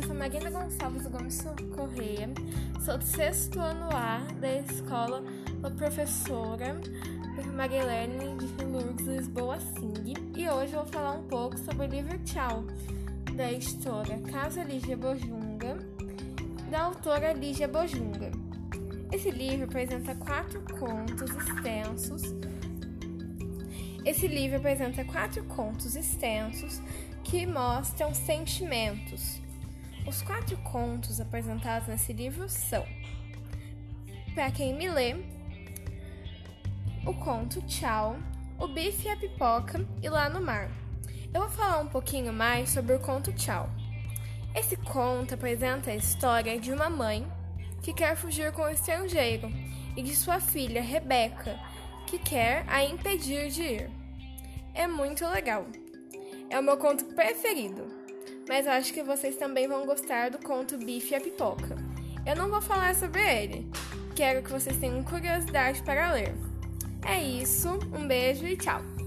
Marina Gonçalves Gomes Correia, sou do sexto ano A da escola da professora Marilene de Lourdes Lisboa Sing e hoje eu vou falar um pouco sobre o livro Tchau, da editora Casa Lígia Bojunga, da autora Lígia Bojunga. Esse livro apresenta quatro contos extensos. Esse livro apresenta quatro contos extensos que mostram sentimentos. Os quatro contos apresentados nesse livro são, para quem me lê, o conto Tchau, o bife e a pipoca e lá no mar. Eu vou falar um pouquinho mais sobre o conto Tchau. Esse conto apresenta a história de uma mãe que quer fugir com o estrangeiro e de sua filha Rebeca, que quer a impedir de ir. É muito legal. É o meu conto preferido, mas acho que vocês também vão gostar do conto Bife e a Pipoca. Eu não vou falar sobre ele, quero que vocês tenham curiosidade para ler. É isso, um beijo e tchau!